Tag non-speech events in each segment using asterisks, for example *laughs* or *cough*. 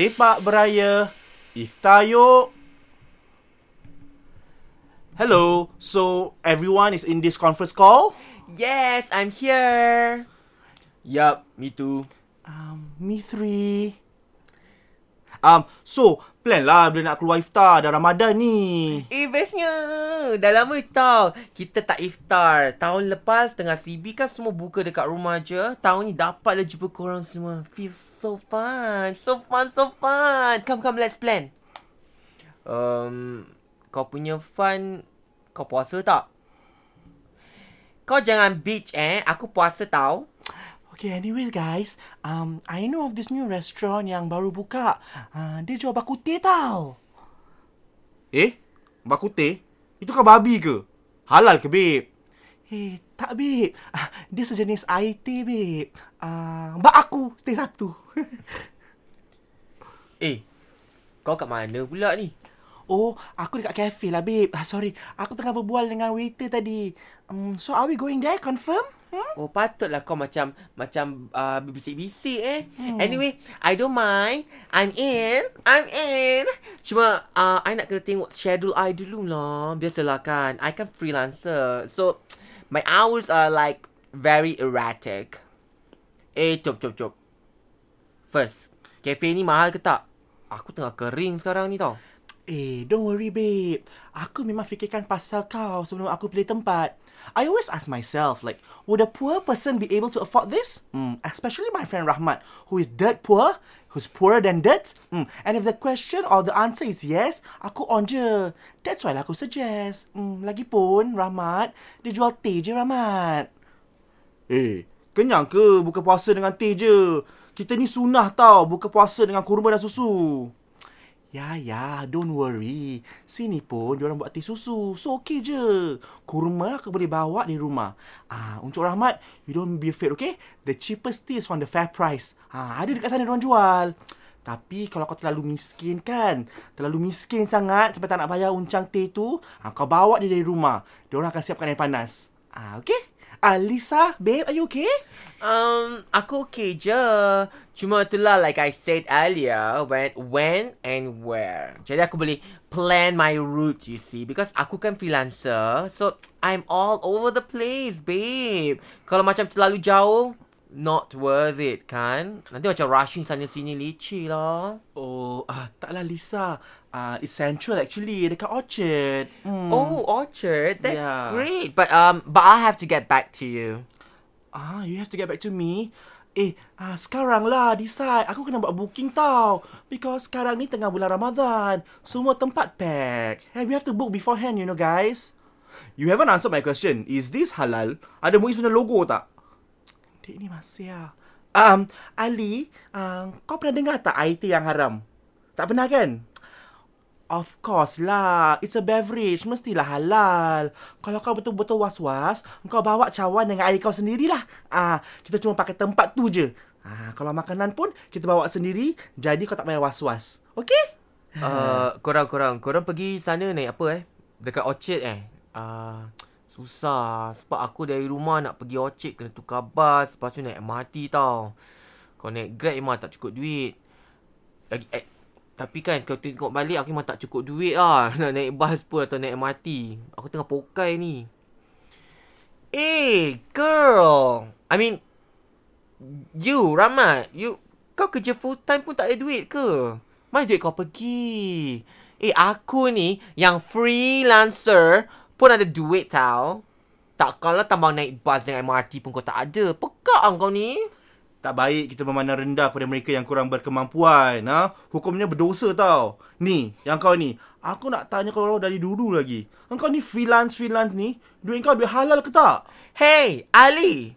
Lepak beraya. Iftar yuk. Hello. So, everyone is in this conference call? Yes, I'm here. Yup, me too. Um, me three. Um, so, plan lah bila nak keluar iftar dah Ramadan ni. Eh, bestnya. Dah lama tau. Kita tak iftar. Tahun lepas tengah CB kan semua buka dekat rumah je. Tahun ni dapat lah jumpa korang semua. Feel so fun. So fun, so fun. Come, come, let's plan. Um, kau punya fun, kau puasa tak? Kau jangan bitch eh. Aku puasa tau. Okay, anyway guys, um, I know of this new restaurant yang baru buka. Uh, dia jual bakute tau. Eh? Bakute? Itu kan babi ke? Halal ke, babe? Eh, tak, babe. Uh, dia sejenis IT, babe. Uh, bak aku, stay satu. *laughs* Eh, kau kat mana pula ni? Oh, aku dekat cafe lah, babe. Uh, sorry, aku tengah berbual dengan waiter tadi. Um, so, are we going there, confirm? Hmm? Oh patutlah kau macam macam uh, bisik-bisik eh. Hmm. Anyway, I don't mind. I'm in. I'm in. Cuma uh, I nak kena tengok schedule I dulu lah. Biasalah kan. I kan freelancer. So my hours are like very erratic. Eh, cop cop cop. First, cafe ni mahal ke tak? Aku tengah kering sekarang ni tau. Eh, don't worry, babe. Aku memang fikirkan pasal kau sebelum aku pilih tempat. I always ask myself, like, would a poor person be able to afford this? Mm, especially my friend Rahmat, who is dirt poor, who's poorer than dirt. Mm, and if the question or the answer is yes, aku on je. That's why lah aku suggest. Mm, lagipun, Rahmat, dia jual teh je, Rahmat. Eh, kenyang ke buka puasa dengan teh je? Kita ni sunnah tau, buka puasa dengan kurma dan susu. Ya, ya, don't worry. Sini pun diorang buat teh susu. So, okay je. Kurma aku boleh bawa di rumah. Ah, untuk Rahmat, you don't be afraid, okay? The cheapest tea is from the fair price. Ah, ada dekat sana diorang jual. Tapi kalau kau terlalu miskin kan, terlalu miskin sangat sampai tak nak bayar uncang teh tu, ah, kau bawa dia dari rumah. Diorang akan siapkan air panas. Ah, okay? Ah, Lisa, babe, are you okay? Um, aku okay je. Cuma itulah like I said earlier, when, when and where. Jadi aku boleh plan my route, you see. Because aku kan freelancer. So, I'm all over the place, babe. Kalau macam terlalu jauh, not worth it, kan? Nanti macam rushing sana sini leceh lah. Oh, ah, taklah Lisa. Ah, it's central actually, dekat Orchard. Hmm. Oh, Orchard. That's Yeah. great. But um, but I have to get back to you. Ah, you have to get back to me. Eh, ah, sekarang lah decide. Aku kena buat booking tau. Because sekarang ni tengah bulan Ramadan. Semua tempat pack. Hey, we have to book beforehand, you know guys. You haven't answered my question. Is this halal? Ada Muiz punya logo tak? Dek ni masih lah. Um, Ali, um, kau pernah dengar tak IT yang haram? Tak pernah kan? Of course lah. It's a beverage. Mestilah halal. Kalau kau betul-betul was-was, kau bawa cawan dengan air kau sendirilah. Ah, kita cuma pakai tempat tu je. Ah, kalau makanan pun kita bawa sendiri, jadi kau tak payah was-was. Okay? *laughs* Uh, korang, korang, korang pergi sana naik apa eh? Dekat Orchard eh? Uh, susah. Sebab aku dari rumah nak pergi Orchard kena tukar bas. Lepas tu naik MRT tau. Kau naik Grab memang tak cukup duit. Lagi, eh, tapi kan kau tengok balik aku memang tak cukup duit lah. *laughs* Nak naik bas pun atau naik MRT. Aku tengah pokai ni. Eh, girl. I mean, you, Rahmat. You, kau kerja full time pun tak ada duit ke? Mana duit kau pergi? Eh, aku ni yang freelancer pun ada duit tau. Takkanlah tambah naik bas dengan MRT pun kau tak ada. Pekak kau ni. Tak baik kita memandang rendah kepada mereka yang kurang berkemampuan. Ha? Hukumnya berdosa tau. Ni, yang kau ni. Aku nak tanya kau dari dulu lagi. Engkau ni freelance-freelance ni, duit kau duit halal ke tak? Hey, Ali.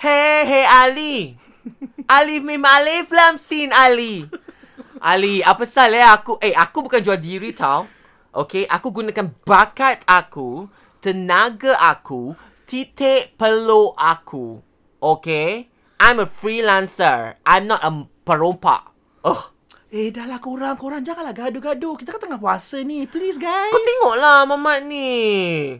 Hey, hey, Ali. *laughs* Ali memang Ali film scene, Ali. Ali, apa pasal eh aku? Eh, aku bukan jual diri tau. Okay, aku gunakan bakat aku, tenaga aku, titik peluk aku. Okay? I'm a freelancer. I'm not a perompak. Ugh. Eh, dah lah korang. Korang janganlah gaduh-gaduh. Kita kan tengah puasa ni. Please, guys. Kau tengoklah mamat ni.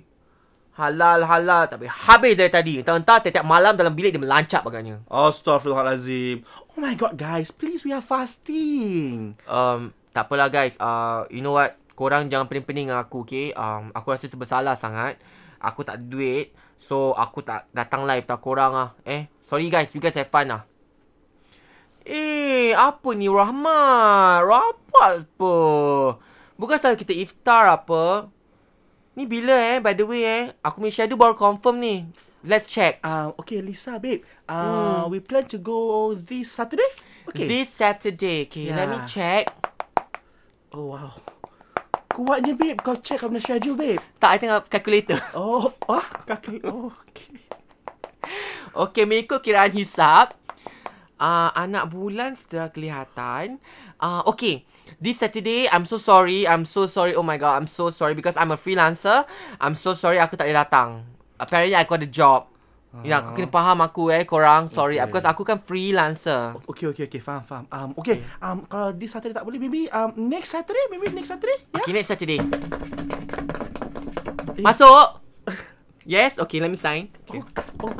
Halal, halal. Tapi habis dari tadi. Entah-entah tiap-tiap malam dalam bilik dia melancap agaknya. Astaghfirullahalazim. Oh my god, guys, please we are fasting. Um, tak apalah guys. Uh, you know what? Korang jangan pening-pening dengan aku, okay? Um, aku rasa bersalah sangat. Aku tak ada duit. So, aku tak datang live tak korang ah. Eh, sorry guys. You guys have fun lah. Eh, apa ni Rahmat? Rapat apa? Bukan salah kita iftar apa? Ni bila eh, by the way eh? Aku punya schedule baru confirm ni. Let's check. Uh, okay, Lisa, babe. Uh, we plan to go this Saturday. Okay. This Saturday. Okay, let me Yeah. check. oh wow. Kuatnya, babe. Kau check kau punya schedule, babe. Tak, I tengok calculator. *laughs* Oh, ah, kaki. Oh, okay. Okey, mengikut kiraan hisap, uh, anak bulan sudah kelihatan. Uh, okay, this Saturday, I'm so sorry. I'm so sorry. Oh my god, I'm so sorry because I'm a freelancer. I'm so sorry aku tak boleh datang. Apparently, I got a job. Ya, aku kena faham aku eh, korang. Sorry, Okay. because aku kan freelancer. Okay, okay, okay. Faham, faham. Um, okay. Um, kalau this Saturday tak boleh, maybe um, next Saturday, maybe next Saturday. Yeah. Okay, next Saturday. Masuk! Yes, okay, let me sign. Okay. Oh, oh.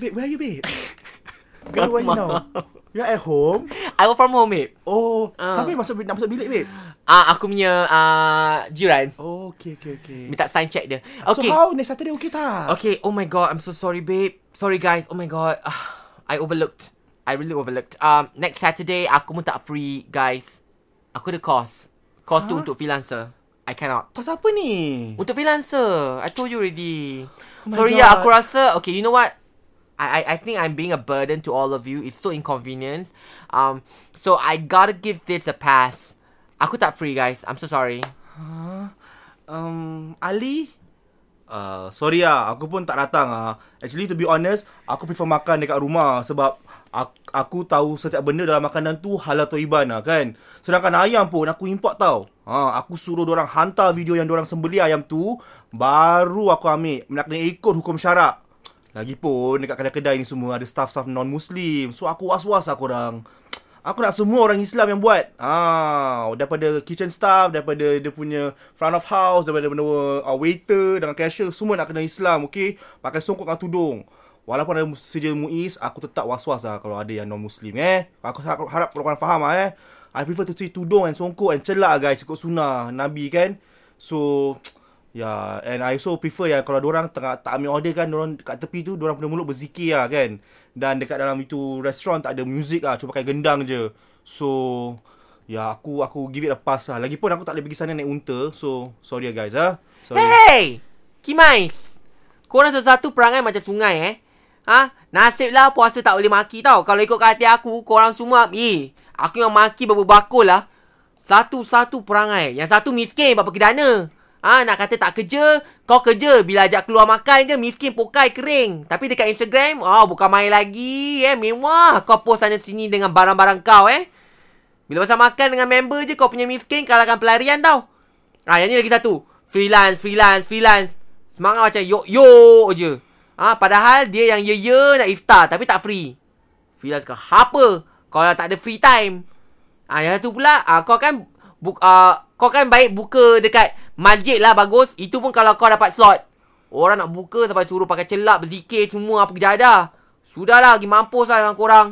Babe, where are you, babe? *laughs* Where, are you now? You're at home. I work from home, babe. Oh, siapa yang masuk nak masuk bilik, babe? Ah, aku punya uh, jiran. Oh, okay, okay, okay. Minta sign check dia. So Okay. how next Saturday okay tak? Okay, oh my god, I'm so sorry, babe. Sorry, guys. Oh my god. Ah, I overlooked. I really overlooked. Um, next Saturday, aku pun tak free, guys. Aku ada course. Course tu Huh? untuk freelancer. I cannot. Kau siapa ni? Untuk freelancer. I told you already. Oh sorry, ya, aku rasa... Okay, you know what? I, I I think I'm being a burden to all of you. It's so inconvenient. Um, so I gotta give this a pass. Aku tak free, guys. I'm so sorry. Um, Ali? Uh, sorry lah, aku pun tak datang ah. Actually to be honest, aku prefer makan dekat rumah sebab aku, aku tahu setiap benda dalam makanan tu halal toiban lah kan. Sedangkan ayam pun aku import tau. Ha, aku suruh orang hantar video yang orang sembelih ayam tu, baru aku ambil. Nak ikut hukum syarak. Lagipun dekat kedai-kedai ni semua ada staff-staff non-muslim. So aku was-was lah korang. Aku nak semua orang Islam yang buat. Ah, daripada kitchen staff, daripada dia punya front of house, daripada benda uh, waiter dengan cashier semua nak kena Islam, okey? Pakai songkok dengan tudung. Walaupun ada sijil Muiz, aku tetap was-was lah kalau ada yang non-muslim eh. Aku, harap korang faham lah eh. I prefer to see tudung and songkok and celak guys ikut sunnah Nabi kan. So *tsk* Ya, yeah, and I also prefer yang kalau orang tengah tak ambil order kan, orang kat tepi tu orang punya mulut berzikir lah kan. Dan dekat dalam itu restoran tak ada muzik lah, cuma pakai gendang je. So, ya yeah, aku aku give it a pass lah. Lagipun aku tak boleh pergi sana naik unta. So, sorry ya guys ah. Sorry. Hey! Kimais! Korang satu-satu perangai macam sungai eh. Ha? Nasib lah puasa tak boleh maki tau. Kalau ikut hati aku, korang semua, eh, aku yang maki berbakul lah. Satu-satu perangai. Yang satu miskin, berapa kedana. Ha, nak kata tak kerja, kau kerja. Bila ajak keluar makan je, miskin pokai kering. Tapi dekat Instagram, oh, bukan main lagi. Eh, mewah. Kau post sana sini dengan barang-barang kau eh. Bila pasal makan dengan member je, kau punya miskin kalahkan pelarian tau. Ah, yang ni lagi satu. Freelance, freelance, freelance. Semangat macam yo-yo je. Ah, padahal dia yang ye-ye nak iftar tapi tak free. Freelance ke apa? Kau dah tak ada free time. Ah, yang satu pula, ah, kau kan buk, ah, kau kan baik buka dekat masjid lah bagus. Itu pun kalau kau dapat slot. Orang nak buka sampai suruh pakai celak, berzikir semua apa kejadah. Sudahlah, pergi mampus lah dengan korang.